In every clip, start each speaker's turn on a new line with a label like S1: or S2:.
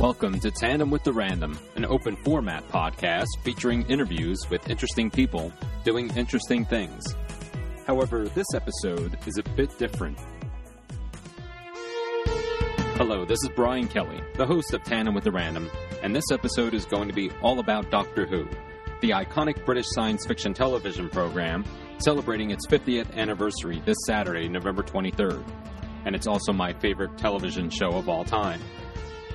S1: Welcome to Tandem with the Random, an open format podcast featuring interviews with interesting people doing interesting things. However, this episode is a bit different. Hello, this is Brian Kelly, the host of Tandem with the Random, and this episode is going to be all about Doctor Who, the iconic British science fiction television program celebrating its 50th anniversary this Saturday, November 23rd. And it's also my favorite television show of all time.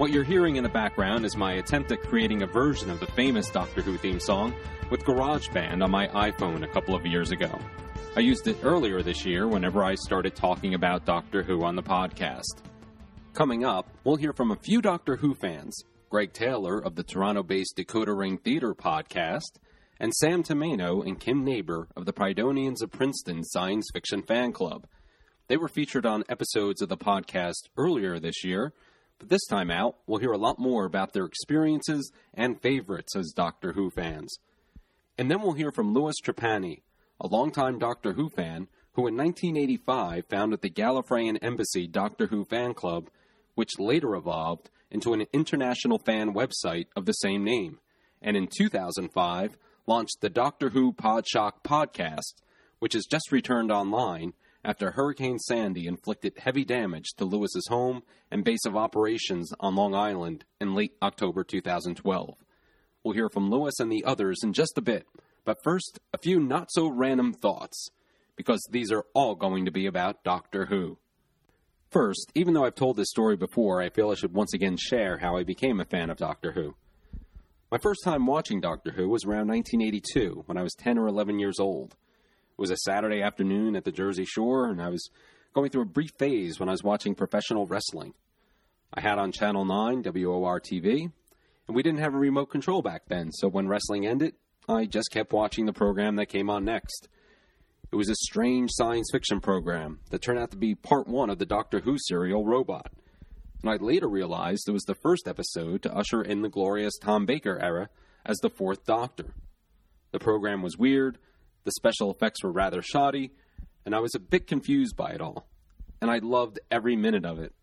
S1: What you're hearing in the background is my attempt at creating a version of the famous Doctor Who theme song with GarageBand on my iPhone a couple of years ago. I used it earlier this year whenever I started talking about Doctor Who on the podcast. Coming up, we'll hear from a few Doctor Who fans Greg Taylor of the Toronto based Decoder Ring Theater podcast, and Sam Tomeno and Kim Neighbor of the Prydonians of Princeton Science Fiction Fan Club. They were featured on episodes of the podcast earlier this year, but this time out, we'll hear a lot more about their experiences and favorites as Doctor Who fans. And then we'll hear from Louis Trapani, a longtime Doctor Who fan who in 1985 founded the Gallifreyan Embassy Doctor Who fan club, which later evolved into an international fan website of the same name, and in 2005 launched the Doctor Who Podshock podcast, which has just returned online after Hurricane Sandy inflicted heavy damage to Louis's home and base of operations on Long Island in late October 2012. We'll hear from Louis and the others in just a bit, but first, a few not so random thoughts, because these are all going to be about Doctor Who. First, even though I've told this story before, I feel I should once again share how I became a fan of Doctor Who. My first time watching Doctor Who was around 1982, when I was 10 or 11 years old. It was a Saturday afternoon at the Jersey Shore, and I was going through a brief phase when I was watching professional wrestling. I had on Channel 9 WOR TV, and we didn't have a remote control back then, so when wrestling ended, I just kept watching the program that came on next. It was a strange science fiction program that turned out to be part one of the Doctor Who serial Robot. And I later realized it was the first episode to usher in the glorious Tom Baker era as the fourth Doctor. The program was weird, the special effects were rather shoddy, and I was a bit confused by it all. And I loved every minute of it.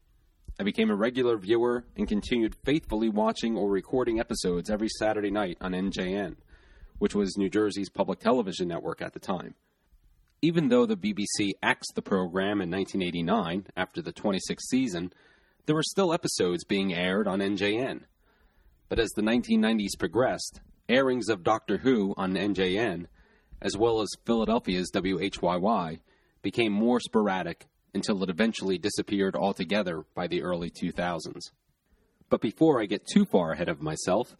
S1: I became a regular viewer and continued faithfully watching or recording episodes every Saturday night on NJN, which was New Jersey's public television network at the time. Even though the BBC axed the program in 1989 after the 26th season, there were still episodes being aired on NJN. But as the 1990s progressed, airings of Doctor Who on NJN as well as Philadelphia's WHYY, became more sporadic until it eventually disappeared altogether by the early 2000s. But before I get too far ahead of myself,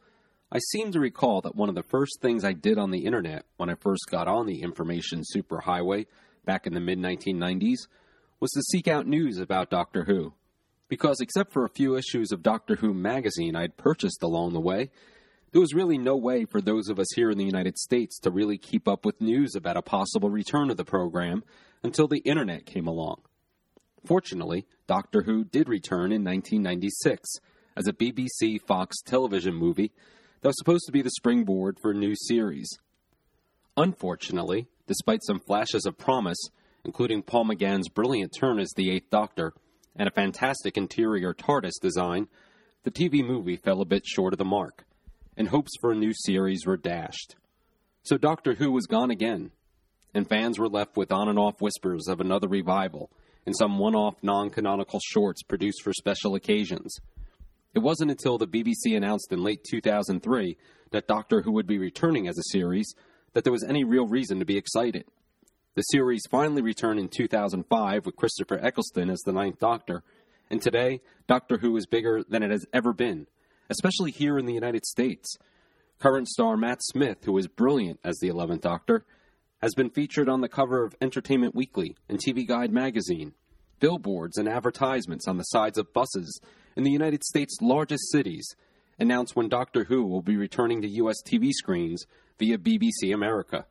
S1: I seem to recall that one of the first things I did on the internet when I first got on the information superhighway back in the mid 1990s was to seek out news about Doctor Who. Because except for a few issues of Doctor Who magazine I'd purchased along the way, there was really no way for those of us here in the United States to really keep up with news about a possible return of the program until the internet came along. Fortunately, Doctor Who did return in 1996 as a BBC Fox television movie that was supposed to be the springboard for a new series. Unfortunately, despite some flashes of promise, including Paul McGann's brilliant turn as the Eighth Doctor and a fantastic interior TARDIS design, the TV movie fell a bit short of the mark and hopes for a new series were dashed. So Doctor Who was gone again, and fans were left with on and off whispers of another revival and some one off non canonical shorts produced for special occasions. It wasn't until the BBC announced in late 2003 that Doctor Who would be returning as a series that there was any real reason to be excited. The series finally returned in 2005 with Christopher Eccleston as the Ninth Doctor, and today, Doctor Who is bigger than it has ever been, especially here in the United States. Current star Matt Smith, who is brilliant as the 11th Doctor, has been featured on the cover of Entertainment Weekly and TV Guide magazine, billboards and advertisements on the sides of buses in the United States' largest cities announce when Doctor Who will be returning to U.S. TV screens via BBC America.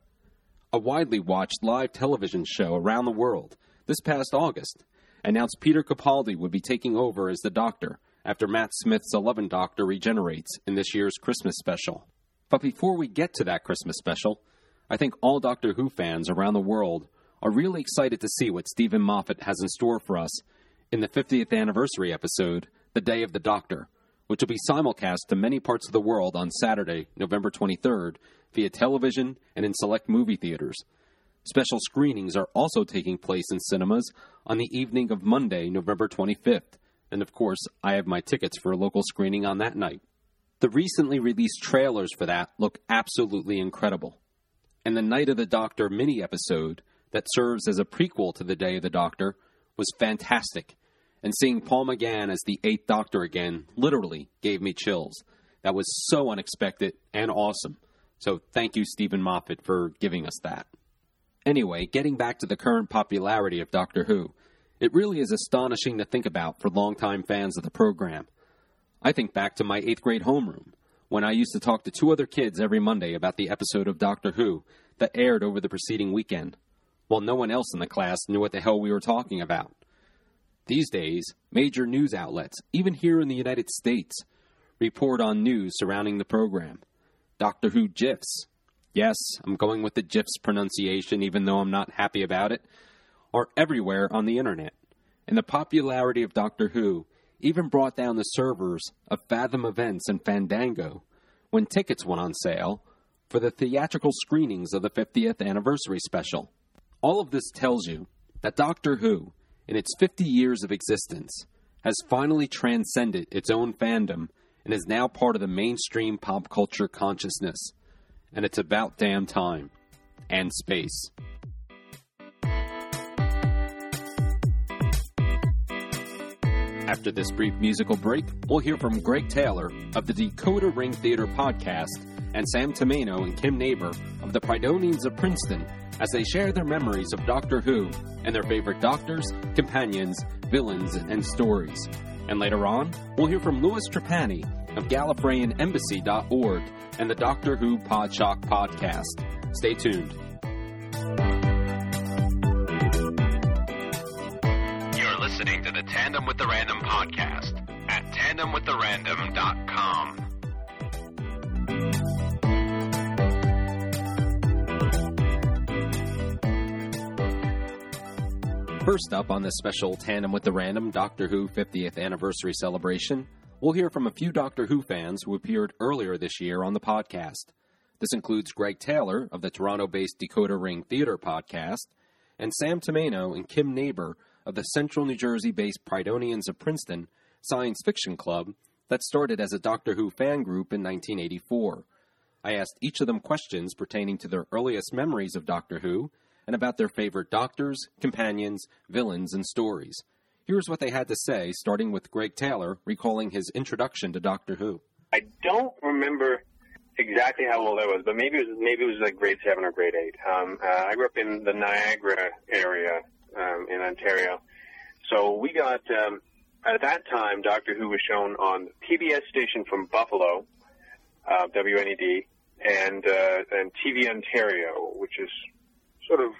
S1: A widely watched live television show around the world this past August announced Peter Capaldi would be taking over as the Doctor after Matt Smith's 11 Doctor regenerates in this year's Christmas special. But before we get to that Christmas special, I think all Doctor Who fans around the world are really excited to see what Steven Moffat has in store for us in the 50th anniversary episode, The Day of the Doctor, which will be simulcast to many parts of the world on Saturday, November 23rd, via television and in select movie theaters. Special screenings are also taking place in cinemas on the evening of Monday, November 25th, and of course, I have my tickets for a local screening on that night. The recently released trailers for that look absolutely incredible. And the Night of the Doctor mini episode that serves as a prequel to The Day of the Doctor was fantastic. And seeing Paul McGann as the Eighth Doctor again literally gave me chills. That was so unexpected and awesome. So thank you, Steven Moffat, for giving us that. Anyway, getting back to the current popularity of Doctor Who, it really is astonishing to think about for longtime fans of the program. I think back to my eighth grade homeroom, when I used to talk to two other kids every Monday about the episode of Doctor Who that aired over the preceding weekend, while no one else in the class knew what the hell we were talking about. These days, major news outlets, even here in the United States, report on news surrounding the program. Doctor Who GIFs, yes, I'm going with the GIFs pronunciation even though I'm not happy about it, are everywhere on the internet. And the popularity of Doctor Who even brought down the servers of Fathom Events and Fandango when tickets went on sale for the theatrical screenings of the 50th anniversary special. All of this tells you that Doctor Who, in its 50 years of existence, has finally transcended its own fandom and is now part of the mainstream pop culture consciousness. And it's about damn time. And space. After this brief musical break, we'll hear from Greg Taylor of the Decoder Ring Theater podcast and Sam Tomeno and Kim Neighbor of the Prydonians of Princeton as they share their memories of Doctor Who and their favorite doctors, companions, villains, and stories. And later on, we'll hear from Louis Trapani of GallifreyanEmbassy.org and the Doctor Who Podshock podcast. Stay tuned.
S2: With the Random podcast at tandemwiththerandom.com.
S1: First up on this special Tandem with the Random Doctor Who 50th anniversary celebration, we'll hear from a few Doctor Who fans who appeared earlier this year on the podcast. This includes Greg Taylor of the Toronto based Decoder Ring Theater podcast, and Sam Tomeno and Kim Neighbor of the Central New Jersey based Prydonians of Princeton science fiction club that started as a Doctor Who fan group in 1984. I asked each of them questions pertaining to their earliest memories of Doctor Who and about their favorite doctors, companions, villains, and stories. Here's what they had to say, starting with Greg Taylor recalling his introduction to Doctor Who.
S3: I don't remember exactly how old I was, but maybe it was maybe it was like grade seven or grade eight. Um, uh, I grew up in the Niagara area um, in Ontario. So we got um, at that time Doctor Who was shown on PBS station from Buffalo, uh, WNED, and uh, and TV Ontario, which is sort of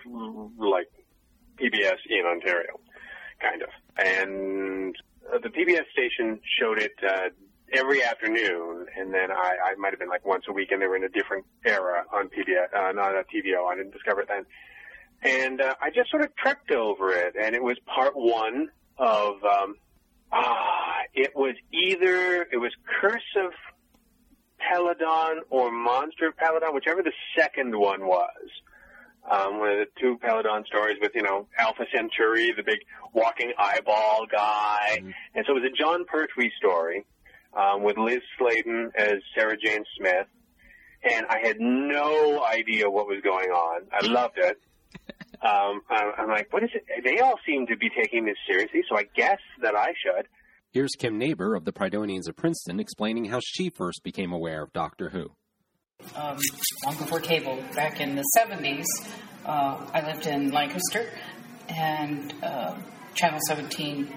S3: like PBS in Ontario, kind of. And uh, the PBS station showed it uh, every afternoon, and then I, I might have been like once a week, and they were in a different era on PBS, uh, not on TVO. I didn't discover it then. And uh, I just sort of trekked over it, and it was part one of. Um, ah, it was either it was Curse of Peladon or Monster of Peladon, whichever the second one was. Um, one of the two Peladon stories with, you know, Alpha Centauri, the big walking eyeball guy. Mm-hmm. And so it was a Jon Pertwee story, um, with Lis Sladen as Sarah Jane Smith. And I had no idea what was going on. I loved it um, I'm like, what is it? They all seem to be taking this seriously, so I guess that I should.
S1: Here's Kim Neighbor of the Prydonians of Princeton explaining how she first became aware of Doctor Who.
S4: Um, long before cable, back in the 70s, uh, I lived in Lancaster, and uh, Channel 17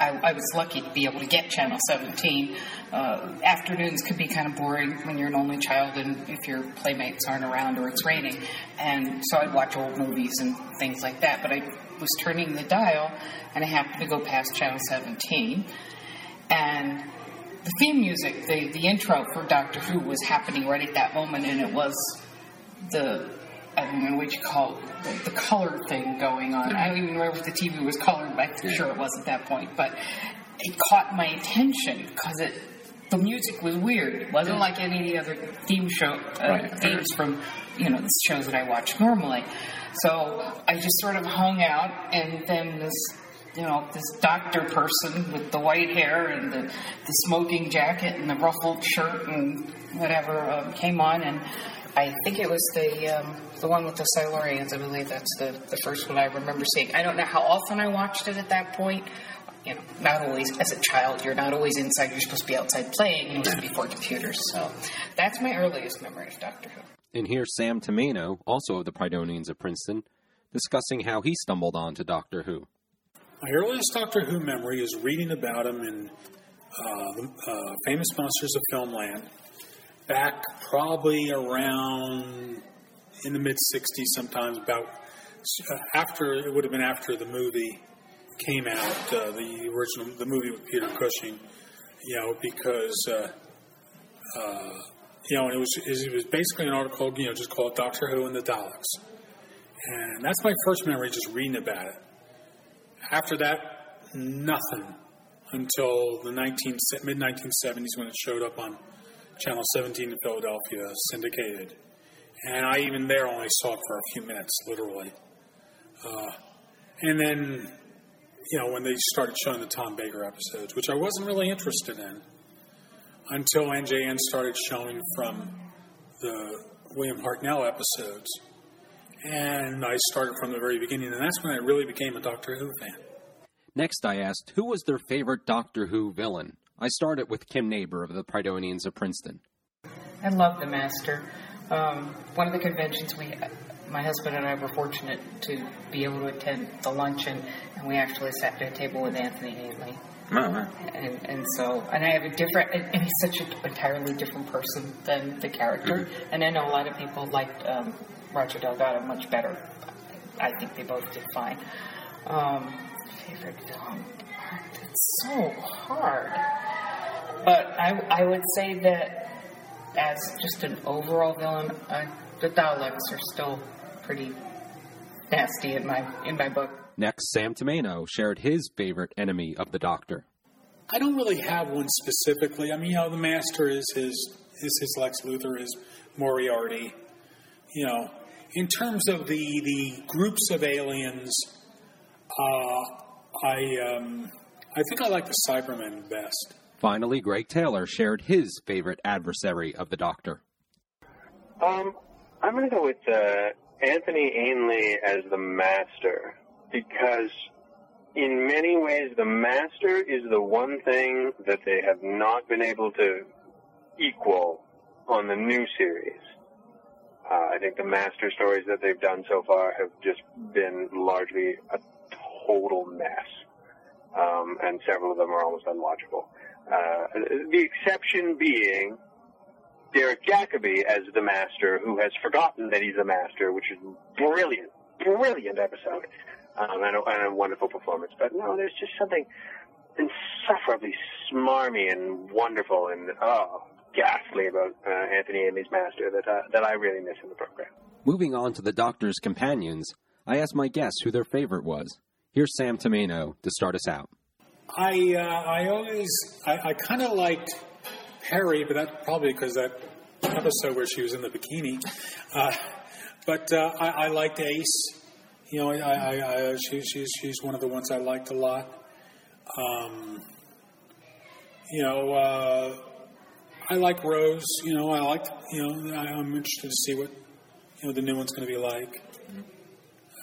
S4: I, I, was lucky to be able to get Channel 17. Uh, afternoons could be kind of boring when you're an only child and if your playmates aren't around or it's raining. And so I'd watch old movies and things like that. But I was turning the dial and I happened to go past Channel 17. And the theme music, the, the intro for Doctor Who was happening right at that moment, and it was the I don't know what you call it, the, color thing going on. I don't even remember if the TV was colored, but I'm sure it was at that point. But it caught my attention because it the music was weird. It wasn't like any of the other theme show uh,
S1: Right.
S4: themes from you know the shows that I watch normally. So I just sort of hung out, and then this you know this doctor person with the white hair and the, the smoking jacket and the ruffled shirt and whatever um, came on, and I think it was the um, the one with the Silurians. I believe that's the the first one I remember seeing. I don't know how often I watched it at that point. You know, not always as a child. You're not always inside. You're supposed to be outside playing, mostly before computers. So that's my earliest memory of Doctor Who.
S1: And here's Sam Tomeno, also of the Prydonians of Princeton, discussing how he stumbled on to Doctor Who.
S5: My earliest Doctor Who memory is reading about him in uh, the uh, Famous Monsters of Filmland back probably around in the mid 60s, sometimes about uh, after it would have been after the movie came out, uh, the original, the movie with Peter Cushing, you know, because. Uh, uh, you know, and it was it was basically an article, you know, just called Doctor Who and the Daleks, and that's my first memory, just reading about it. After that, nothing until the 19, mid 1970s when it showed up on Channel 17 in Philadelphia, syndicated. And I even there only saw it for a few minutes, literally. Uh, and then, you know, when they started showing the Tom Baker episodes, which I wasn't really interested in until NJN started showing from the William Hartnell episodes. And I started from the very beginning, and that's when I really became a Doctor Who fan.
S1: Next, I asked who was their favorite Doctor Who villain. I started with Kim Neighbor of the Prydonians of Princeton.
S4: I love the Master. Um, one of the conventions we, my husband and I were fortunate to be able to attend the luncheon, and we actually sat at a table with Anthony Ainley. And, and so, and I have a different, and he's such an entirely different person than the character. And I know a lot of people liked um, Roger Delgado much better. I think they both did fine. Um, favorite villain? It's so hard. But I, I would say that as just an overall villain, uh, the Daleks are still pretty nasty in my in my book.
S1: Next, Sam Tomeno shared his favorite enemy of the Doctor.
S5: I don't really have one specifically. I mean, you know, the Master is his is his Lex Luthor, is Moriarty. You know, in terms of the the groups of aliens, uh, I um, I think I like the Cybermen best.
S1: Finally, Greg Taylor shared his favorite adversary of the Doctor.
S3: Um, I'm going to go with uh, Anthony Ainley as the master because, in many ways, the master is the one thing that they have not been able to equal on the new series. Uh, I think the master stories that they've done so far have just been largely a total mess, um, and several of them are almost unwatchable. Uh, the exception being Derek Jacobi as the master who has forgotten that he's the master, which is brilliant, brilliant episode, um, and, a, and a wonderful performance. But no, there's just something insufferably smarmy and wonderful and oh ghastly about uh, Anthony Ainley's master that uh, that I really miss in the program.
S1: Moving on to the Doctor's companions, I asked my guests who their favorite was. Here's Sam Tomeno to start us out.
S5: I uh, I always I, I kind of liked Peri, but that's probably because that episode where she was in the bikini. Uh, but uh, I, I liked Ace. You know, I, I, I she, she's she's one of the ones I liked a lot. Um, you know, uh, I like Rose. You know, I like you know I, I'm interested to see what you know the new one's going to be like.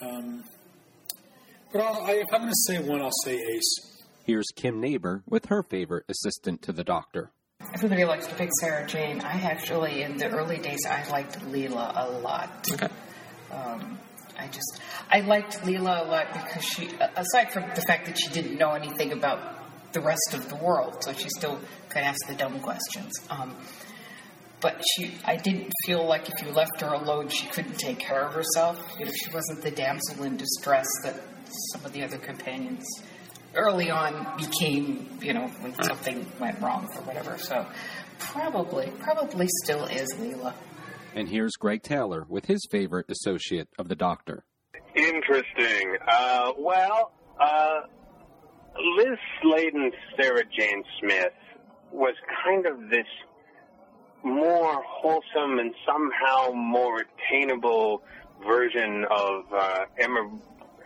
S5: Um, but I'll, I, if I'm going to say one, I'll say Ace.
S1: Here's Kim Neighbor with her favorite assistant to the Doctor.
S4: Everybody likes to pick Sarah Jane. I actually, in the early days, I liked Leela a lot.
S1: Okay.
S4: Um, I just, I liked Leela a lot because she, aside from the fact that she didn't know anything about the rest of the world, so she still could ask the dumb questions. Um, but she, I didn't feel like if you left her alone, she couldn't take care of herself. You know, she wasn't the damsel in distress that some of the other companions early on became, you know, when something went wrong or whatever. So probably, probably still is Leela.
S1: And here's Greg Taylor with his favorite associate of the Doctor.
S3: Interesting. Uh, well, uh, Lis Sladen, Sarah Jane Smith was kind of this more wholesome and somehow more attainable version of uh, Emma,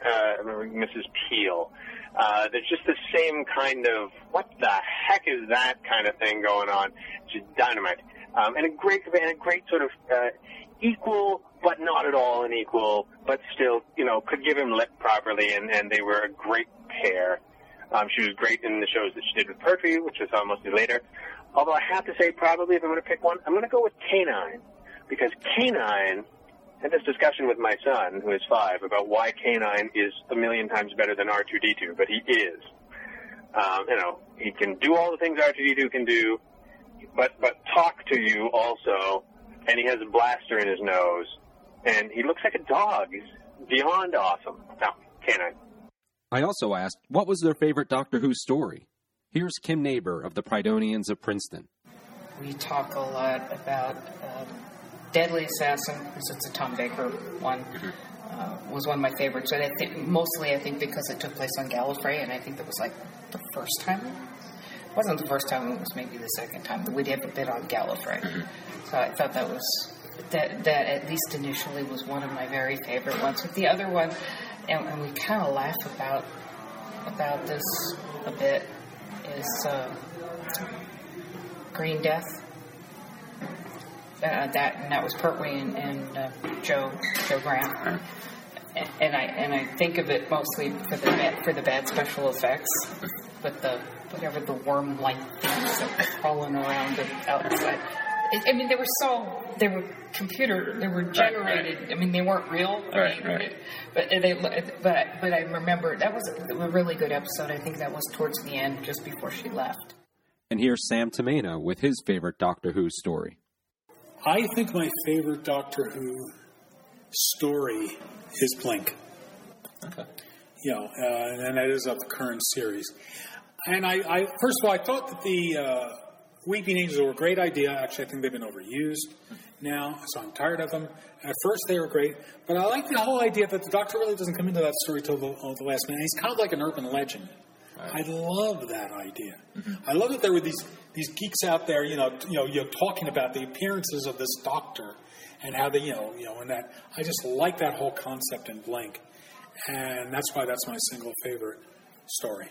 S3: uh, Mrs. Peel. Uh, there's just the same kind of what the heck is that kind of thing going on. Just dynamite, um, and a great and a great sort of uh, equal but not at all an equal, but still you know could give him lip properly, and and they were a great pair. Um, she was great in the shows that she did with Pertwee, which I saw mostly later. Although I have to say, probably if I'm going to pick one, I'm going to go with K9 because K9 had this discussion with my son, who is five, about why K9 is a million times better than R2D2, but he is. Um, you know, he can do all the things R2D2 can do, but but talk to you also, and he has a blaster in his nose, and he looks like a dog. He's beyond awesome. Now, K9.
S1: I also asked what was their favorite Doctor Who story. Here's Kim Neighbor of the Prydonians of Princeton.
S4: We talk a lot about um, Deadly Assassin, because it's a Tom Baker one. Uh, was one of my favorites, and I think mostly I think because it took place on Gallifrey, and I think that was like the first time. It wasn't the first time; it was maybe the second time that we'd a bit on Gallifrey. So I thought that was that that at least initially was one of my very favorite ones. But the other one, and, and we kind of laugh about about this a bit, is uh, Green Death. Uh, that and that was Pertwee and, and uh, Jo Jo Grant. And, and I and I think of it mostly for the bad, for the bad special effects, but the whatever the worm-like things that were crawling around the outside. I I mean, they were so they were computer, they were generated. I mean, they weren't real. I
S1: Right, right.
S4: But they, but I- but I remember that was a really good episode. I think that was towards the end, just before she left.
S1: And here's Sam Tomeno with his favorite Doctor Who story.
S5: I think my favorite Doctor Who story is Blink.
S1: Okay.
S5: You know, uh, and that is of the current series. And I, I first of all, I thought that the uh, Weeping Angels were a great idea. Actually, I think they've been overused now, so I'm tired of them. At first, they were great, but I like the whole idea that the Doctor really doesn't come into that story till the, oh, the last minute. He's kind of like an urban legend. I love that idea. I love that there were these these geeks out there, you know, t- you know, you know, talking about the appearances of this Doctor and how they, you know, you know, and that I just like that whole concept in Blink, and that's why that's my single favorite story.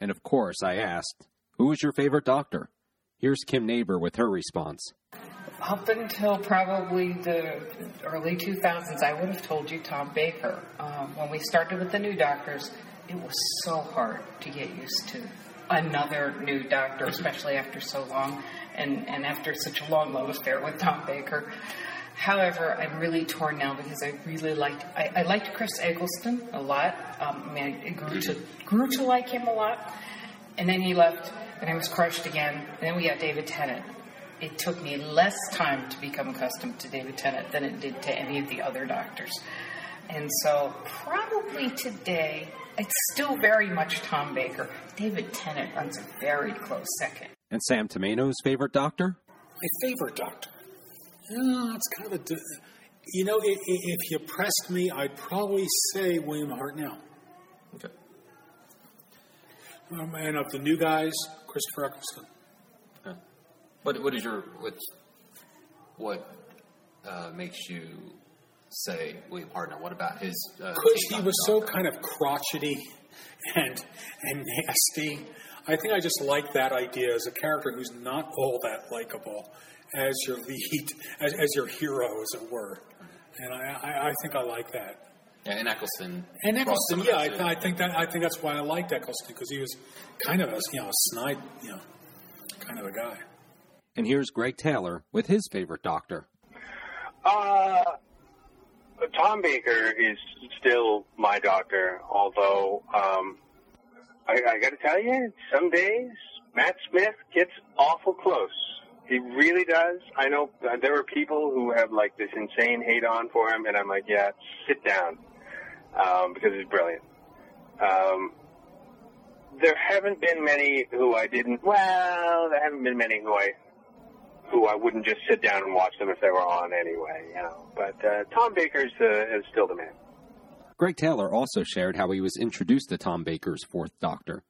S1: And of course, I asked, Who is your favorite Doctor? Here's Kim Neighbor with her response.
S4: Up until probably the early 2000s, I would have told you Tom Baker. Um, when we started with the new doctors, it was so hard to get used to another new doctor, especially after so long and, and after such a long love affair with Tom Baker. However, I'm really torn now because I really liked I, I liked Chris Eccleston a lot. Um, I mean, I grew to grew to like him a lot, and then he left, and I was crushed again. And then we got David Tennant. It took me less time to become accustomed to David Tennant than it did to any of the other doctors. And so, probably today, it's still very much Tom Baker. David Tennant runs a very close second.
S1: And Sam Tomeno's favorite Doctor?
S5: My favorite Doctor. Yeah, it's kind of a. di- You know, i- i- if you pressed me, I'd probably say William Hartnell.
S1: Okay.
S5: Um, and of the new guys, Christopher Eccleston.
S6: What what is your what what uh, makes you say William Hartnell? What about his? Uh,
S5: Because he was so
S6: Doctor?
S5: kind of crotchety and and nasty. I think I just like that idea as a character who's not all that likable as your lead, as, as your hero, as it were. And I, I, I think I like that.
S6: yeah, and Eccleston.
S5: And Eccleston, yeah, I,
S6: that
S5: th-
S6: to-
S5: I think that I think that's why I liked Eccleston because he was kind of a you know a snide you know kind of a guy.
S1: And here's Greg Taylor with his favorite Doctor.
S3: Uh, Tom Baker is still my doctor, although um, I, I got to tell you, some days Matt Smith gets awful close. He really does. I know there are people who have like this insane hate on for him, and I'm like, yeah, sit down, um, because he's brilliant. Um, there haven't been many who I didn't. Well, there haven't been many who I who I wouldn't just sit down and watch them if they were on anyway, you know. But uh, Tom Baker's uh, is still the man.
S1: Greg Taylor also shared how he was introduced to Tom Baker's fourth Doctor.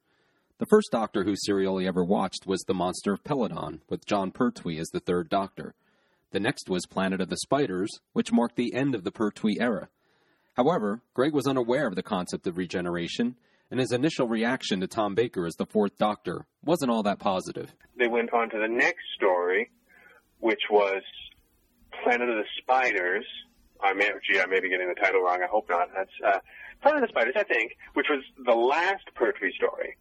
S1: The first Doctor Who serial he ever watched was The Monster of Peladon, with Jon Pertwee as the third Doctor. The next was Planet of the Spiders, which marked the end of the Pertwee era. However, Greg was unaware of the concept of regeneration, and his initial reaction to Tom Baker as the fourth Doctor wasn't all that positive.
S3: They went on to the next story, which was Planet of the Spiders. I may, gee, I may be getting the title wrong. I hope not. That's uh, Planet of the Spiders, I think, which was the last Pertwee story.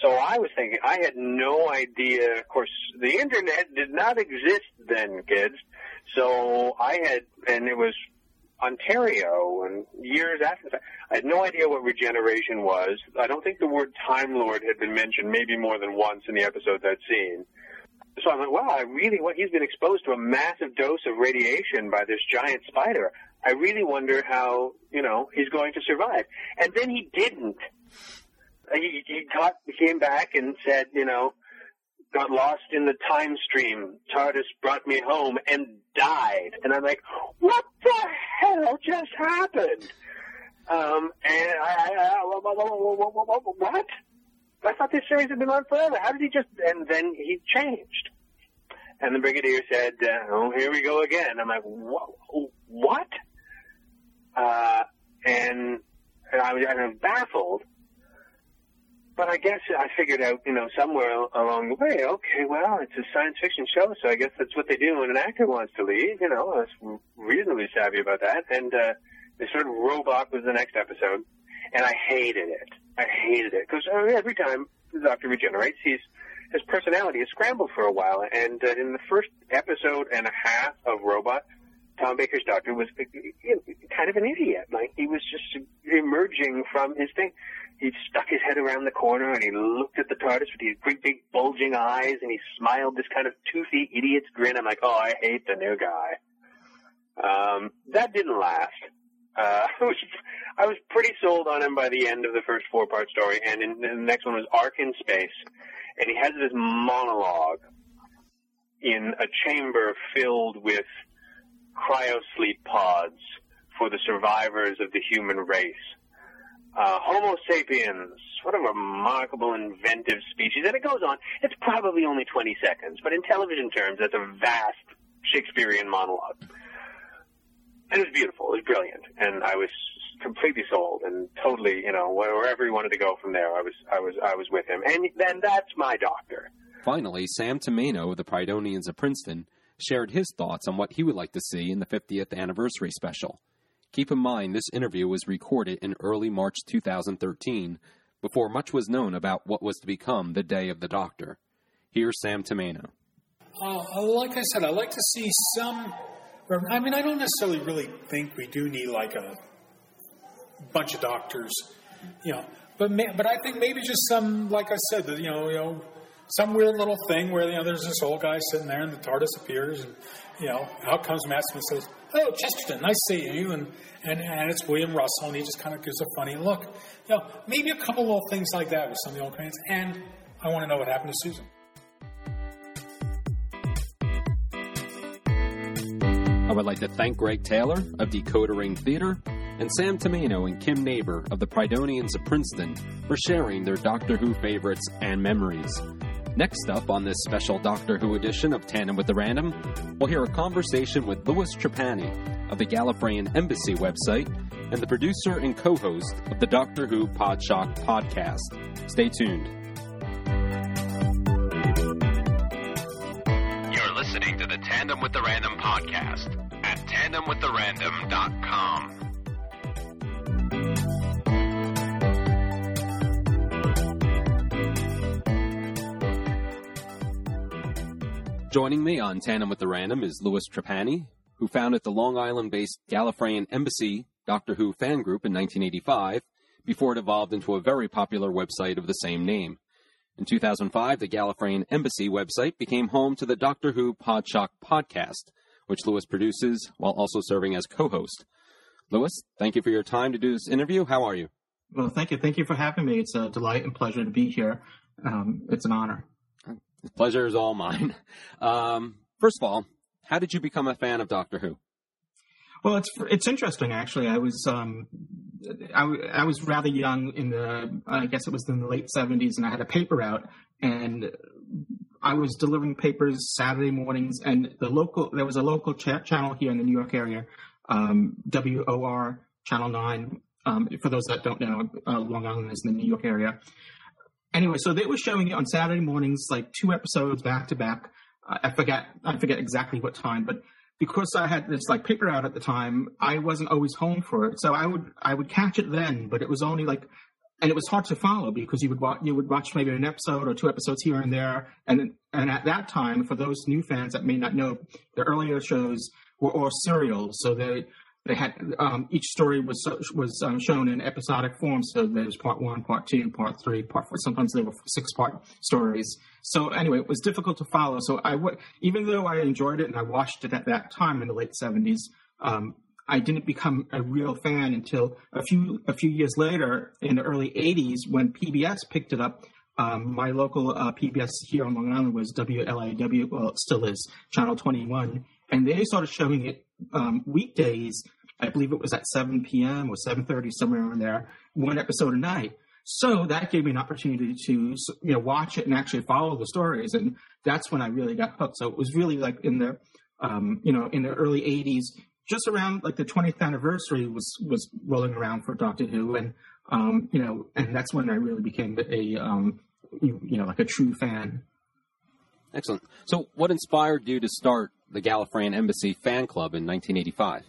S3: So I was thinking, I had no idea. Of course, the internet did not exist then, kids. So I had, and it was Ontario and years after that. I had no idea what regeneration was. I don't think the word Time Lord had been mentioned maybe more than once in the episodes I'd seen. So I'm like, wow, I really, what he's been exposed to a massive dose of radiation by this giant spider. I really wonder how, you know, he's going to survive. And then he didn't. He, he got, came back and said, you know, got lost in the time stream. TARDIS brought me home and died. And I'm like, what the hell just happened? Um, and I, I, I what? I thought this series had been on forever. How did he just? And then he changed. And the brigadier said, uh, "Oh, here we go again." I'm like, "What? What?" Uh, and, and I was of baffled. But I guess I figured out, you know, somewhere along the way, okay, well, it's a science fiction show, so I guess that's what they do when an actor wants to leave. You know, I was reasonably savvy about that. And uh, this sort of robot was the next episode, and I hated it. I hated it because uh, every time the Doctor regenerates, he's his personality is scrambled for a while. And uh, in the first episode and a half of Robot, Tom Baker's Doctor was uh, kind of an idiot. Like he was just emerging from his thing he stuck his head around the corner and he looked at the TARDIS with these great big bulging eyes and he smiled this kind of toothy idiot's grin. I'm like, oh, I hate the new guy. Um, that didn't last. Uh, I was, pretty sold on him by the end of the first four part story and in, the next one was Ark in Space and he has this monologue in a chamber filled with cryosleep pods for the survivors of the human race uh, Homo sapiens, what a remarkable, inventive species. And it goes on. It's probably only 20 seconds, but in television terms, that's a vast Shakespearean monologue. And it was beautiful. It was brilliant. And I was completely sold and totally, you know, wherever he wanted to go from there, I was, I was, I was with him. And then that's my doctor.
S1: Finally, Sam Tomeno of the Prydonians of Princeton shared his thoughts on what he would like to see in the 50th anniversary special. Keep in mind, this interview was recorded in early March 2013, before much was known about what was to become the Day of the Doctor. Here's Sam Tomeno.
S5: Uh, like I said, I like to see some. I mean, I don't necessarily really think we do need like a bunch of doctors, you know. But but I think maybe just some, like I said, you know, you know, some weird little thing where you know there's this old guy sitting there and the TARDIS appears and you know out comes Matt Smith and says, "Oh, Chesterton, nice seeing you," and and and it's William Russell and he just kind of gives a funny look. You know, maybe a couple little things like that with some of the old crayons. And I want to know what happened to Susan.
S1: I would like to thank Greg Taylor of Decoder Ring Theater and Sam Tomeno and Kim Neighbor of the Prydonians of Princeton for sharing their Doctor Who favorites and memories. Next up on this special Doctor Who edition of Tandem with the Random, we'll hear a conversation with Louis Trapani of the Gallifreyan Embassy website and the producer and co host of the Doctor Who Podshock podcast. Stay tuned.
S2: You're listening to the Tandem with the Random podcast at tandemwiththerandom.com.
S1: Joining me on Tandem with the Random is Louis Trapani, who founded the Long Island based Gallifreyan Embassy Doctor Who fan group in 1985 before it evolved into a very popular website of the same name. In 2005, the Gallifreyan Embassy website became home to the Doctor Who Podshock podcast, which Louis produces while also serving as co host. Louis, thank you for your time to do this interview. How are you?
S7: Well, thank you. Thank you for having me. It's a delight and pleasure to be here. Um, it's an honor.
S1: The pleasure is all mine. Um, first of all, how did you become a fan of Doctor Who?
S7: Well, it's it's interesting actually. I was um, I, I was rather young in the, I guess it was in the late 70s, and I had a paper out, and I was delivering papers Saturday mornings, and the local, there was a local cha- channel here in the New York area, um, WOR Channel 9. Um, for those that don't know, uh, Long Island is in the New York area. Anyway, so they were showing it on Saturday mornings, like two episodes back to back. Uh, I forget, I forget exactly what time, but because I had this like paper out at the time, I wasn't always home for it. So I would I would catch it then, but it was only like, and it was hard to follow because you would watch you would watch maybe an episode or two episodes here and there, and and at that time, for those new fans that may not know, the earlier shows were all serials, so they they had um, each story was was um, shown in episodic form. So there was part one, part two, part three, part four. Sometimes there were six part stories. So anyway, it was difficult to follow. So I w- even though I enjoyed it and I watched it at that time in the late seventies, um, I didn't become a real fan until a few a few years later in the early '80s when PBS picked it up. Um, my local uh, PBS here on Long Island was WLIW, well, still is, Channel 21, and they started showing it um, weekdays. I believe it was at 7 p.m. or 7:30, somewhere in there, one episode a night. So that gave me an opportunity to you know watch it and actually follow the stories, and that's when I really got hooked. So it was really like in the um, you know in the early 80s, just around like the 20th anniversary was was rolling around for Doctor Who, and um, you know, and that's when I really became a um, you, you know like a true fan.
S1: Excellent. So, what inspired you to start the Gallifreyan Embassy fan club in 1985?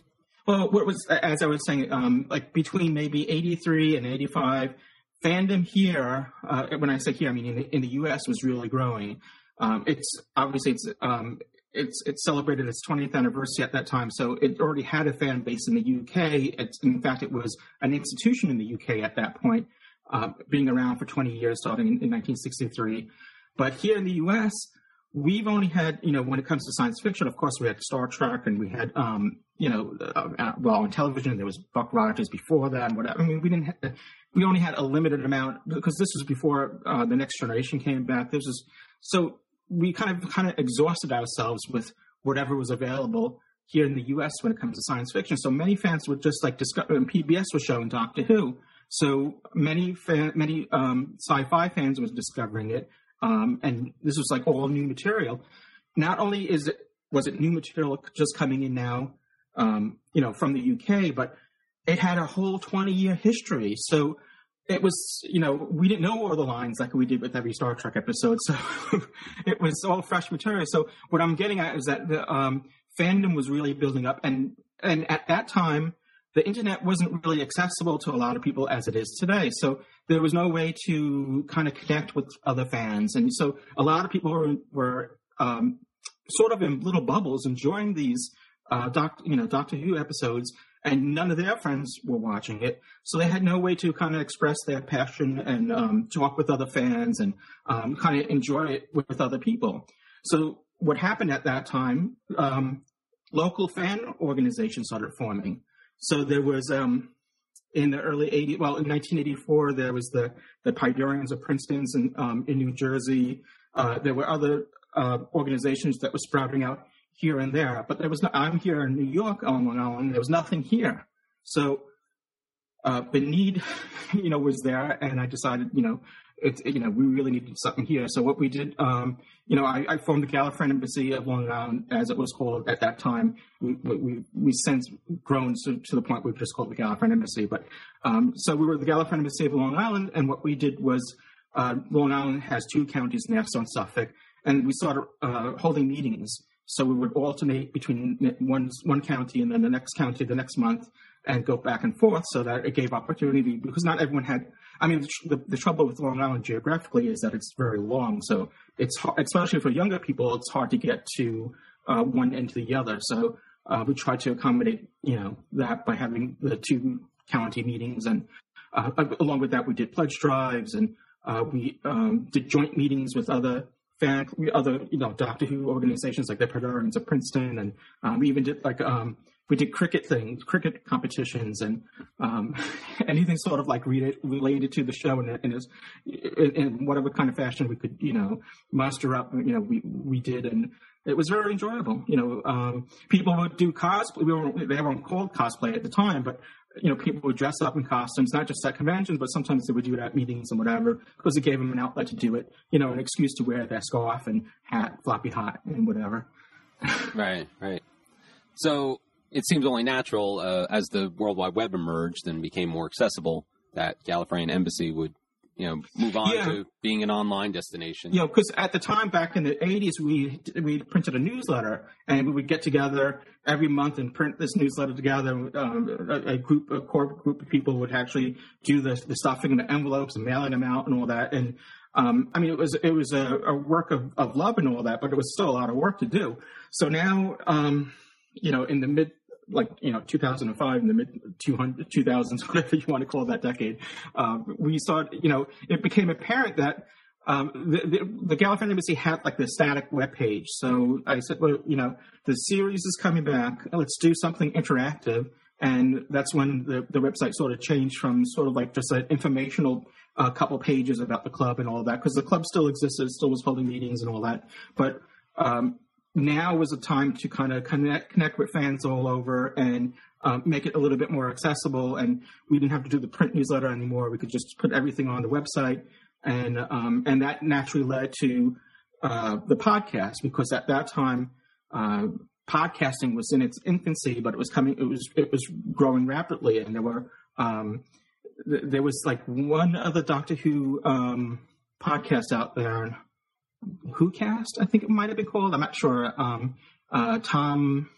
S7: Well, what was as I was saying, um, like between maybe '83 and '85, fandom here. Uh, when I say here, I mean in the, in the U.S. was really growing. Um, it's obviously it's um, it's it celebrated its 20th anniversary at that time, so it already had a fan base in the UK. It's, in fact, it was an institution in the UK at that point, uh, being around for 20 years, starting in, in 1963. But here in the US, we've only had, you know, when it comes to science fiction, of course, we had Star Trek and we had, um, you know, uh, uh, well, on television, there was Buck Rogers before that and whatever. I mean, we didn't, ha- we only had a limited amount because this was before uh, the next generation came back. This was, so we kind of, kind of exhausted ourselves with whatever was available here in the U.S. when it comes to science fiction. So many fans would just like discover, and PBS was showing Doctor Who. So many fan, many um, sci-fi fans was discovering it, um, and this was like all new material. Not only is it was it new material just coming in now, um, you know, from the UK, but it had a whole 20 year history. So it was, you know, we didn't know all the lines like we did with every Star Trek episode. So it was all fresh material. So what I'm getting at is that the um, fandom was really building up, and and at that time, the internet wasn't really accessible to a lot of people as it is today. So there was no way to kind of connect with other fans, and so a lot of people were were um, sort of in little bubbles enjoying these uh, doc, you know, Doctor Who episodes, and none of their friends were watching it, so they had no way to kind of express their passion and um, talk with other fans and um, kind of enjoy it with other people. So what happened at that time? Um, local fan organizations started forming. So there was um, in the early 80s, well, in 1984, there was the the Prydonians of Princeton's in, um, in New Jersey. Uh, there were other uh, organizations that were sprouting out here and there, but there was no, I'm here in New York on Long Island. There was nothing here, so uh, the need, you know, was there, and I decided, you know, it's you know we really needed something here. So what we did, um, you know, I, I formed the Gallifreyan Embassy of Long Island, as it was called at that time. We we we since grown to, to the point we've just called the Gallifreyan Embassy. But um, so we were the Gallifreyan Embassy of Long Island, and what we did was uh, Long Island has two counties, Nassau and Suffolk, and we started uh, holding meetings. So we would alternate between one one county and then the next county the next month, and go back and forth, so that it gave opportunity because not everyone had. I mean, the, the, the trouble with Long Island geographically is that it's very long, so it's hard, especially for younger people, it's hard to get to uh, one end to the other. So uh, we tried to accommodate, you know, that by having the two county meetings, and uh, along with that, we did pledge drives and uh, we um, did joint meetings with other fan, other you know Doctor Who organizations like the Prydonians of Princeton, and um, we even did like um, we did cricket things, cricket competitions, and um, anything sort of like related, related to the show in, in, in, in whatever kind of fashion we could you know muster up. You know, we we did, and it was very enjoyable. You know, um, people would do cosplay. We were they weren't called cosplay at the time, but you know, people would dress up in costumes, not just at conventions, but sometimes they would do it at meetings and whatever, because it gave them an outlet to do it, you know, an excuse to wear their scarf and hat, floppy hat, and whatever.
S1: Right, right. So it seems only natural uh, as the World Wide Web emerged and became more accessible that Gallifreyan Embassy would, you know, move on
S7: Yeah.
S1: to being an online destination.
S7: You know, because at the time back in the '80s, we we printed a newsletter, and we would get together every month and print this newsletter together. Um, a, a group, a core group of people would actually do the the stuffing in the envelopes and mailing them out and all that. And um, I mean, it was it was a, a work of, of love and all that, but it was still a lot of work to do. So now, um, you know, in the mid like you know 2005 in the mid 200 2000s whatever you want to call that decade um, we saw you know it became apparent that um, the, the, the Embassy had like the static web page. So I said, well, you know, the series is coming back. Let's do something interactive. And that's when the, the website sort of changed from sort of like just an informational uh, couple pages about the club and all that, because the club still existed, still was holding meetings and all that. But um, now was a time to kind of connect connect with fans all over and um, make it a little bit more accessible. And we didn't have to do the print newsletter anymore. We could just put everything on the website, and um, and that naturally led to uh, the podcast because at that time. Uh, podcasting was in its infancy, but it was coming. It was it was growing rapidly, and there were um, th- there was like one other Doctor Who um, podcast out there, Who Cast, I think it might have been called. I'm not sure. Um, uh, Tom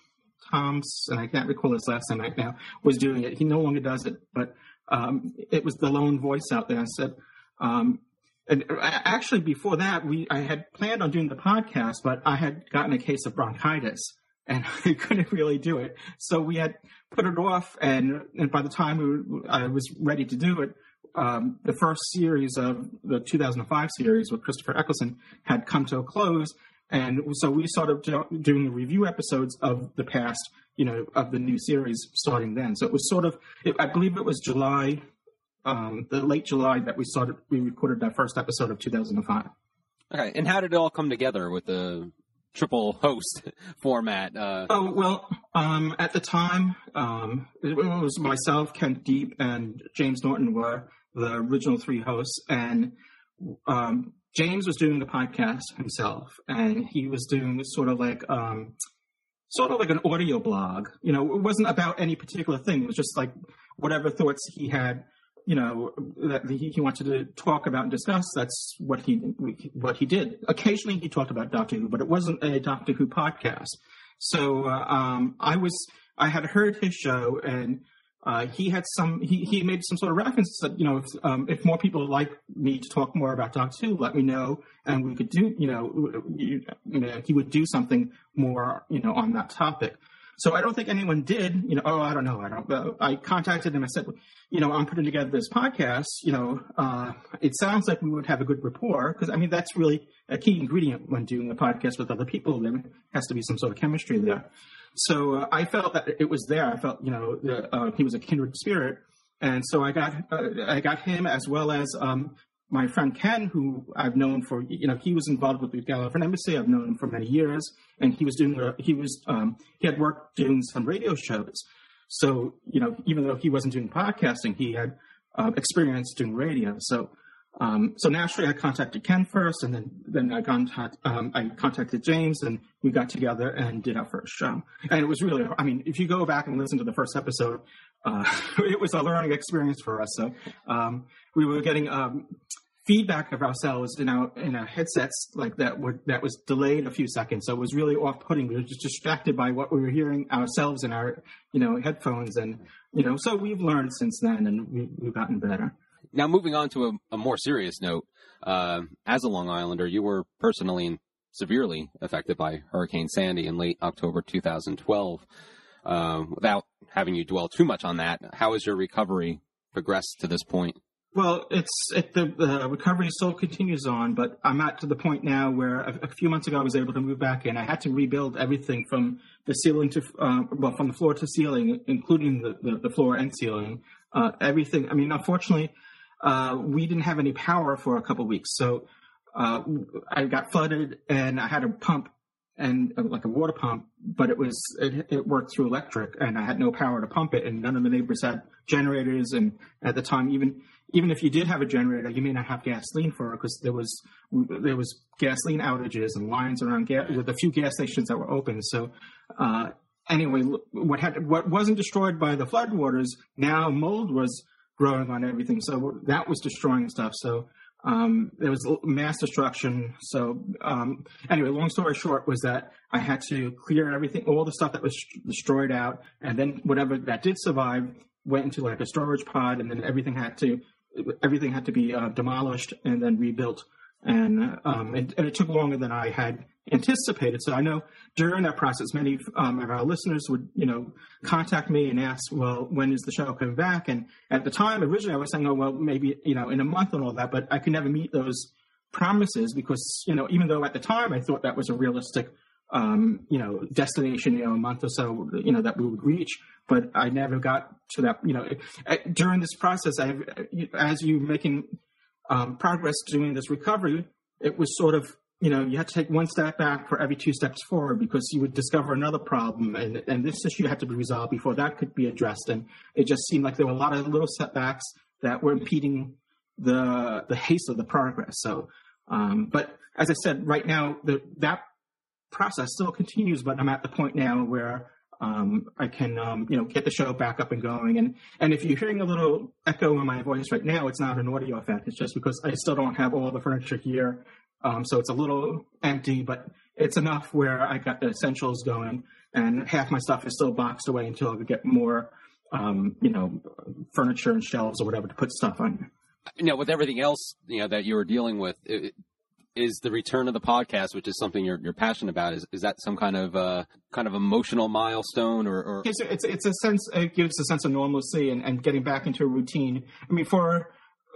S7: Tom's, and I can't recall his last name right now, was doing it. He no longer does it, but um, it was the lone voice out there. I said. Um, and actually, before that, we I had planned on doing the podcast, but I had gotten a case of bronchitis, and I couldn't really do it. So we had put it off, and and by the time we were, I was ready to do it, um, the first series of the 2005 series with Christopher Eccleston had come to a close, and so we started doing the review episodes of the past, you know, of the new series starting then. So it was sort of, it, I believe it was July, um, the late July that we started, we recorded that first episode of 2005.
S1: Okay, and how did it all come together with the triple host format? Uh,
S7: Oh well, um, at the time, um, it was myself, Ken Deep, and James Norton were the original three hosts, and um, James was doing the podcast himself, and he was doing sort of like um, sort of like an audio blog. You know, it wasn't about any particular thing. It was just like whatever thoughts he had. You know that he, wanted to talk about and discuss. That's what he what he did. Occasionally, he talked about Doctor Who, but it wasn't a Doctor Who podcast. So uh, um, I was I had heard his show and uh, he had some he, he made some sort of reference that you know if um, if more people like me to talk more about Doctor Who, let me know and we could do you know, you, you know he would do something more you know on that topic. So I don't think anyone did. You know, oh, I don't know. I don't. Uh, I contacted him. I said, you know, I'm putting together this podcast. You know, uh, it sounds like we would have a good rapport because I mean that's really a key ingredient when doing a podcast with other people. There has to be some sort of chemistry there. So uh, I felt that it was there. I felt, you know, uh, he was a kindred spirit, and so I got uh, I got him as well as um, my friend Ken, who I've known for, you know, he was involved with the Gallifreyan Embassy. I've known him for many years, and he was doing a, he was um, he had worked doing some radio shows. So you know, even though he wasn't doing podcasting, he had uh, experience doing radio. So. Um, so naturally, I contacted Ken first, and then then I contact um, I contacted James, and we got together and did our first show. And it was really, I mean, if you go back and listen to the first episode, uh, it was a learning experience for us. So um, we were getting um, feedback of ourselves in our in our headsets like that were that was delayed a few seconds. So it was really off putting. We were just distracted by what we were hearing ourselves in our you know headphones, and you know. So we've learned since then, and we, we've gotten better.
S1: Now, moving on to a, a more serious note, uh, as a Long Islander, you were personally and severely affected by Hurricane Sandy in late October 2012. Uh, without having you dwell too much on that, how has your recovery progressed to this point?
S7: Well, it's it, the recovery still continues on, but I'm at to the point now where a, a few months ago I was able to move back in. I had to rebuild everything from the ceiling to uh, well, from the floor to ceiling, including the, the, the floor and ceiling. Uh, everything. I mean, unfortunately, uh, we didn't have any power for a couple weeks, so uh, I got flooded and I had a pump and uh, like a water pump, but it was it, it worked through electric, and I had no power to pump it, and none of the neighbors had generators, and at the time, even even if you did have a generator, you may not have gasoline for it because there was there was gasoline outages and lines around gas, with a few gas stations that were open. So uh, anyway, what had what wasn't destroyed by the floodwaters now mold was growing on everything, so that was destroying stuff. So um, there was mass destruction. So um, anyway, long story short was that I had to clear everything, all the stuff that was destroyed out, and then whatever that did survive went into like a storage pod, and then everything had to everything had to be uh, demolished and then rebuilt. And, um, and, and it took longer than I had anticipated. So I know during that process, many um, of our listeners would, you know, contact me and ask, well, when is the show coming back? And at the time, originally, I was saying, oh, well, maybe, you know, in a month and all that, but I could never meet those promises because, you know, even though at the time I thought that was a realistic, um, you know, destination, you know, a month or so, you know, that we would reach, but I never got to that, you know, during this process, I, as you making um, progress doing this recovery, it was sort of you know you had to take one step back for every two steps forward because you would discover another problem and and this issue had to be resolved before that could be addressed. And it just seemed like there were a lot of little setbacks that were impeding the the haste of the progress. So um, but as i said right now the, that process still continues but i'm at the point now where um, I can, um, you know, get the show back up and going. And and if you're hearing a little echo in my voice right now, it's not an audio effect. It's just because I still don't have all the furniture here, um, so it's a little empty, but it's enough where I got the essentials going, and half my stuff is still boxed away until I could get more, um, you know, furniture and shelves or whatever to put stuff on.
S1: You know, with everything else, you know, that you were dealing with, it, is the return of the podcast, which is something you're, you're passionate about. Is, is that some kind of uh, kind of emotional milestone, or, or?
S7: It's, it's it's a sense. It gives a sense of normalcy and, and getting back into a routine. I mean, for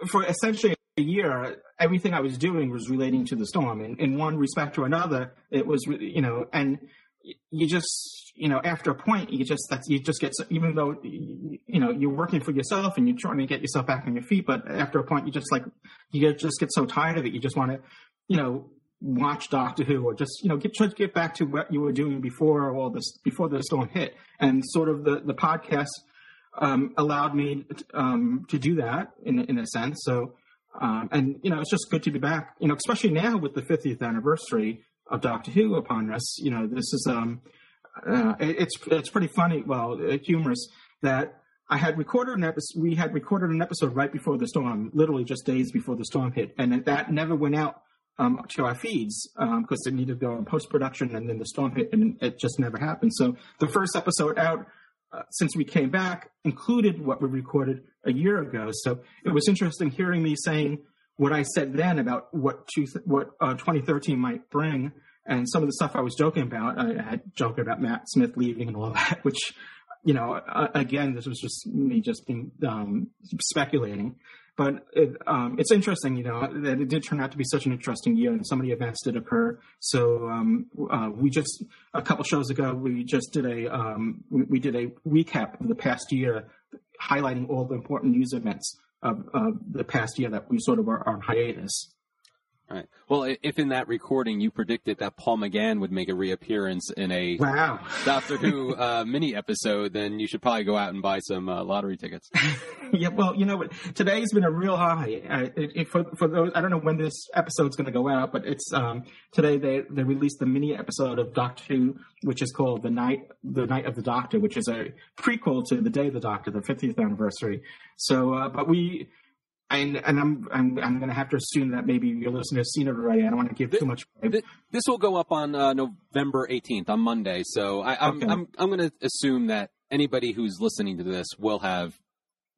S7: for essentially a year, everything I was doing was relating to the storm. In, in one respect or another, it was you know, and you just you know after a point you just that's you just get even though you know you're working for yourself and you're trying to get yourself back on your feet but after a point you just like you just get so tired of it you just want to you know, watch Doctor Who or just, you know, get, try to get back to what you were doing before all this, before the storm hit. And sort of the, the podcast um, allowed me um, to do that in, in a sense. So, um, and, you know, it's just good to be back, you know, especially now with the 50th anniversary of Doctor Who upon us. You know, this is, um, uh, it, it's, it's pretty funny, well, humorous that I had recorded an episode, we had recorded an episode right before the storm, literally just days before the storm hit. And that never went out um, to our feeds because um, it needed to go in post production, and then the storm hit, and it just never happened. So the first episode out uh, since we came back included what we recorded a year ago. So it was interesting hearing me saying what I said then about what two, what uh, 2013 might bring, and some of the stuff I was joking about. I had joking about Matt Smith leaving and all that, which you know, uh, again, this was just me just being um, speculating. But it, um, it's interesting, you know, that it did turn out to be such an interesting year, and so many events did occur. So um, uh, we just a couple shows ago we just did a um, we, did a recap of the past year, highlighting all the important news events of, of the past year that we sort of are on hiatus.
S1: Right. Well, if in that recording you predicted that Paul McGann would make a reappearance in a
S7: wow.
S1: Doctor Who uh, mini episode, then you should probably go out and buy some uh, lottery tickets.
S7: yeah, well, you know what? Today's been a real high. Uh, it, it, for for those, I don't know when this episode's going to go out, but it's um, today. They they released the mini episode of Doctor Who, which is called the night the night of the Doctor, which is a prequel to the Day of the Doctor, the 50th anniversary. So, uh, but we and and I'm I'm, I'm going to have to assume that maybe your listeners seen it already. I don't want to give this, too much.
S1: This, this will go up on uh, November 18th on Monday, so I, am okay. I'm I'm going to assume that anybody who's listening to this will have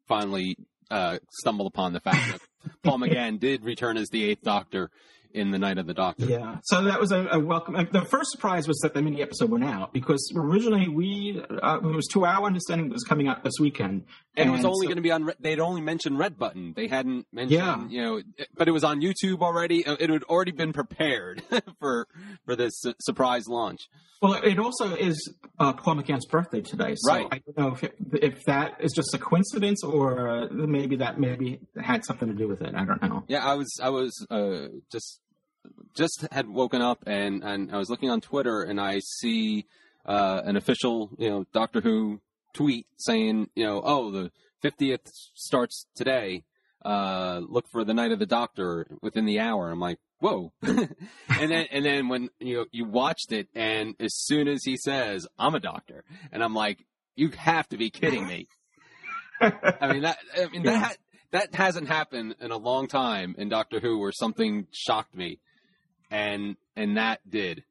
S1: finally uh, stumbled upon the fact that Paul McGann did return as the Eighth Doctor in the Night of the Doctor.
S7: Yeah, so that was a, a welcome. The first surprise was that the mini episode went out because originally we uh, it was to our understanding it was coming out this weekend,
S1: and, and it was only so, going to be on. They'd only mentioned Red Button. They hadn't mentioned, yeah. you know, but it was on YouTube already. Uh, it had already been prepared for for this surprise launch.
S7: Well, it also is uh, Paul McGann's birthday today, so
S1: right.
S7: I don't know if, it, if that is just a coincidence or uh, maybe that maybe had something to do with it. I don't know.
S1: Yeah, I was I was uh, just just had woken up and, and I was looking on Twitter and I see uh, an official, you know, Doctor Who tweet saying, you know, oh, the 50th starts today. Uh, look for the Night of the Doctor within the hour. I'm like, whoa. and then and then when you you watched it, and as soon as he says, "I'm a doctor," and I'm like, you have to be kidding me. I mean that. I mean
S7: Yeah.
S1: that that hasn't happened in a long time in Doctor Who, where something shocked me, and and that did.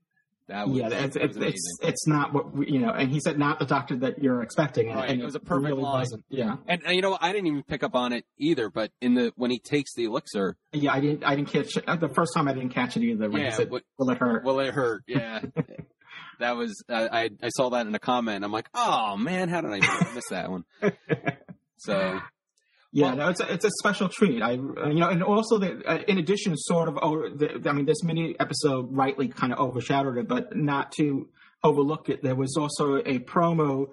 S1: That was,
S7: yeah,
S1: that
S7: it's, it's, it's it's not what we, you know. And he said not the doctor that you're expecting. And,
S1: Right,
S7: and
S1: it was a perfect
S7: really
S1: line.
S7: wasn't. Yeah,
S1: And, and you know. I didn't even pick up on it either. But in the when he takes the elixir,
S7: yeah. I didn't I didn't catch. Uh, the first time I didn't catch it either. When
S1: Yeah,
S7: he said,
S1: what-
S7: "Will it hurt?"
S1: well, it hurt. Yeah, that was I I saw that in a comment. I'm like, oh man, how did I miss that one? So
S7: Yeah,
S1: Well-
S7: no, it's a, it's a special treat. I, you know, and also the, uh, in addition, sort of, over the, I mean, this mini episode rightly kind of overshadowed it, but not to overlook it. There was also a promo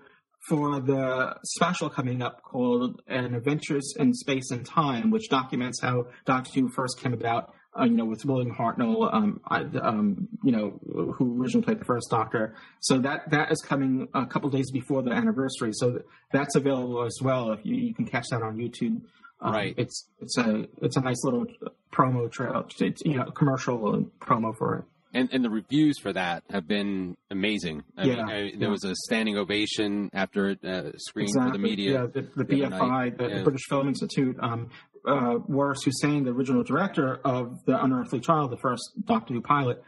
S7: for the special coming up called "An Adventures in Space and Time," which documents how Doctor Who first came about. Uh, you know, with William Hartnell, um, I, um, you know, who originally played the first Doctor. So that that is coming a couple days before the anniversary. So that's available as well. If you, you can catch that on YouTube. Um,
S1: Right.
S7: It's it's a it's a nice little promo trail. It's, you know commercial promo for it.
S1: And and the reviews for that have been amazing. I
S7: Yeah,
S1: mean, I,
S7: yeah.
S1: there was a standing ovation after it uh, screened for the media.
S7: Yeah, the, the
S1: the
S7: BFI, the,
S1: Yeah.
S7: the British Film Institute. Um, uh, Waris Hussein, the original director of the Unearthly Child, the first Doctor Who pilot,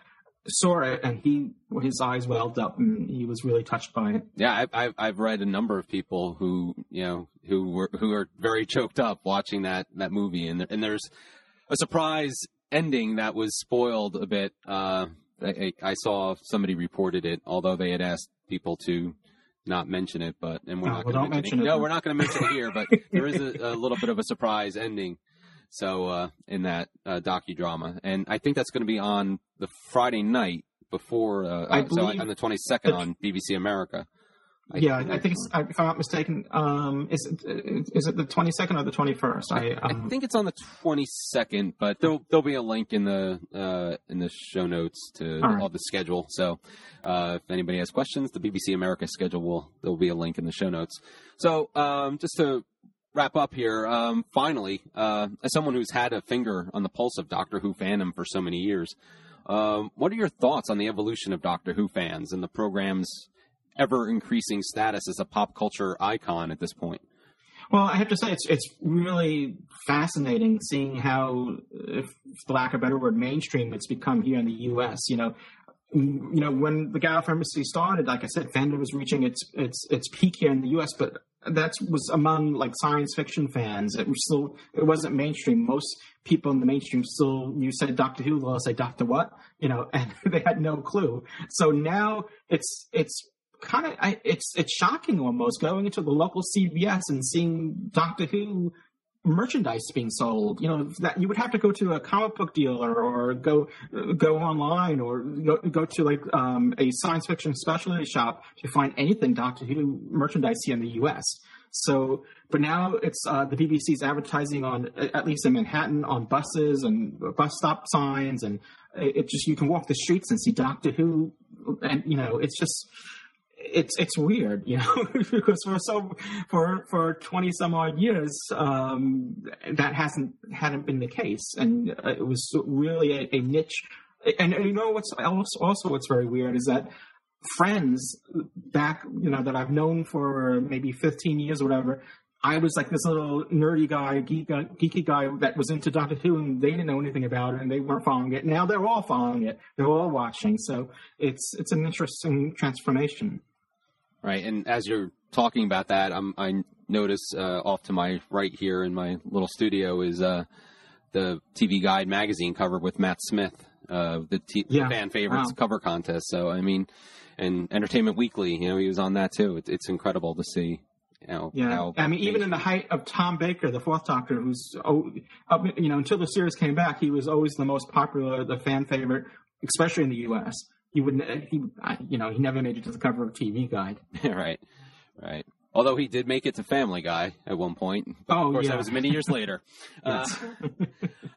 S7: saw it and he his eyes welled up and he was really touched by it.
S1: Yeah, I've, I've I've read a number of people who you know who were who are very choked up watching that that movie, and and there's a surprise ending that was spoiled a bit. Uh, I, I saw somebody reported it, although they had asked people to not mention it, but and we're
S7: Oh,
S1: not
S7: well,
S1: going to
S7: mention it
S1: No, we're not going to mention it here, but there is a, a little bit of a surprise ending. So uh, in that uh, docudrama, and I think that's going to be on the Friday night before, uh,
S7: I
S1: uh, so
S7: believe-
S1: on the 22nd on BBC America. I
S7: yeah, I think it's, if I'm not mistaken, um, is it is it the 22nd or the 21st? I, um,
S1: I think it's on the twenty second, but there'll there'll be a link in the uh, in the show notes to
S7: All right.
S1: all the schedule. So uh, if anybody has questions, the BBC America schedule will there'll be a link in the show notes. So um, just to wrap up here, um, finally, uh, as someone who's had a finger on the pulse of Doctor Who fandom for so many years, um, what are your thoughts on the evolution of Doctor Who fans and the program's ever increasing status as a pop culture icon at this point?
S7: Well, I have to say it's it's really fascinating seeing how, if for lack of a better word, mainstream it's become here in the U.S. You know, you know when the Gallifrey Embassy started, like I said, fandom was reaching its its its peak here in the U.S. But that was among like science fiction fans. It was still it wasn't mainstream. Most people in the mainstream still you said Doctor Who, they'll say Doctor what, you know, and they had no clue. So now it's it's kind of it's it's shocking almost going into the local CVS and seeing Doctor Who merchandise being sold. You know that you would have to go to a comic book dealer or go go online or go, go to like um, a science fiction specialty shop to find anything Doctor Who merchandise here in the U.S. So, but now it's uh, the BBC's advertising on at least in Manhattan on buses and bus stop signs, and it it just you can walk the streets and see Doctor Who, and you know it's just it's it's weird, you know, because for so for for twenty some odd years, um, that hasn't hadn't been the case, and uh, it was really a, a niche. And, and you know what's else also what's very weird is that friends back, you know, that I've known for maybe fifteen years or whatever. I was like this little nerdy guy, geek, geeky guy that was into Doctor Who, and they didn't know anything about it, and they weren't following it. Now they're all following it; they're all watching. So it's it's an interesting transformation.
S1: Right, and as you're talking about that, I'm, I notice uh, off to my right here in my little studio is uh, the TV Guide magazine cover with Matt Smith, uh, the t-
S7: Yeah.
S1: fan favorites
S7: Wow.
S1: cover contest. So I mean, and Entertainment Weekly, you know, he was on that too. It's, it's incredible to see. You know,
S7: Yeah,
S1: how
S7: I mean, even in the height of Tom Baker, the Fourth Doctor, who's oh, up, you know, until the series came back, he was always the most popular, the fan favorite, especially in the U.S. He wouldn't. he, you know, he never made it to the cover of TV Guide.
S1: right, right. Although he did make it to Family Guy at one point.
S7: Oh,
S1: of course,
S7: yeah.
S1: that was many years later. Uh,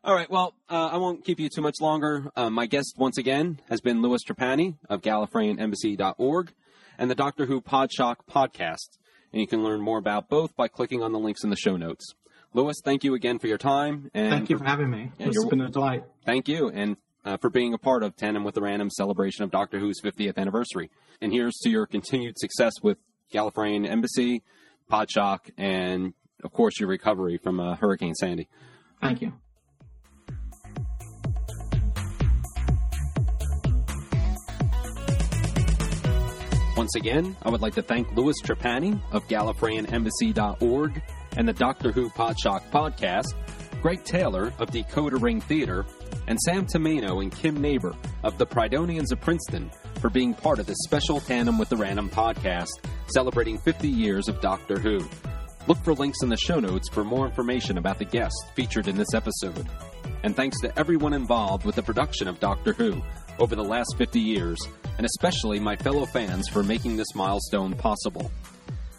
S1: all right. Well, uh, I won't keep you too much longer. Uh, my guest once again has been Louis Trapani of GallifreyanEmbassy.org and the Doctor Who Podshock podcast. And you can learn more about both by clicking on the links in the show notes. Louis, thank you again for your time. And
S7: Thank you for having me.
S1: Yeah,
S7: it's been a delight.
S1: thank you, and uh, for being a part of Tandem with the Random celebration of Doctor Who's 50th anniversary. And here's to your continued success with Gallifreyan Embassy, Podshock, and of course your recovery from uh, Hurricane Sandy.
S7: Thank you.
S1: Once again, I would like to thank Louis Trapani of GallifreyanEmbassy.org and the Doctor Who Podshock podcast, Greg Taylor of Decoder Ring Theater, and Sam Tomino and Kim Neighbor of the Prydonians of Princeton for being part of this special tandem with the Random podcast celebrating 50 years of Doctor Who. Look for links in the show notes for more information about the guests featured in this episode. And thanks to everyone involved with the production of Doctor Who over the last 50 years, and especially my fellow fans for making this milestone possible.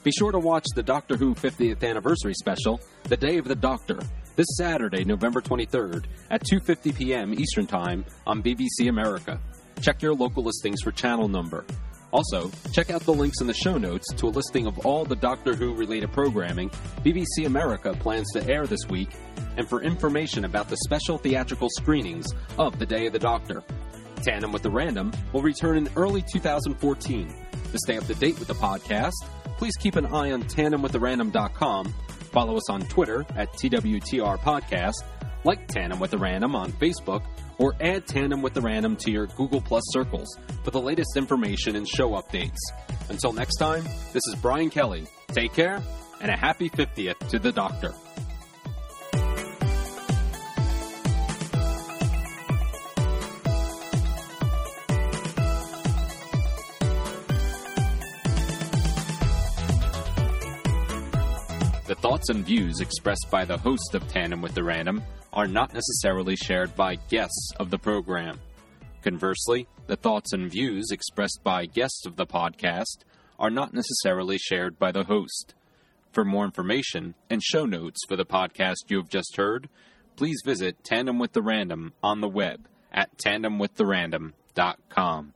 S1: Be sure to watch the Doctor Who 50th anniversary special, The Day of the Doctor, this Saturday, November 23rd at 2:50 p.m. Eastern Time on BBC America. Check your local listings for channel number. Also, check out the links in the show notes to a listing of all the Doctor Who related programming BBC America plans to air this week and for information about the special theatrical screenings of The Day of the Doctor. Tandem with the Random will return in early 2014. To stay up to date with the podcast, please keep an eye on tandemwiththerandom.com, follow us on Twitter at TWTR Podcast, like Tandem with the Random on Facebook, or add Tandem with the Random to your Google Plus circles for the latest information and show updates. Until next time, this is Brian Kelly. Take care, and a happy 50th to the Doctor. Thoughts and views expressed by the host of Tandem with the Random are not necessarily shared by guests of the program. Conversely, the thoughts and views expressed by guests of the podcast are not necessarily shared by the host. For more information and show notes for the podcast you have just heard, please visit Tandem with the Random on the web at tandemwiththerandom.com.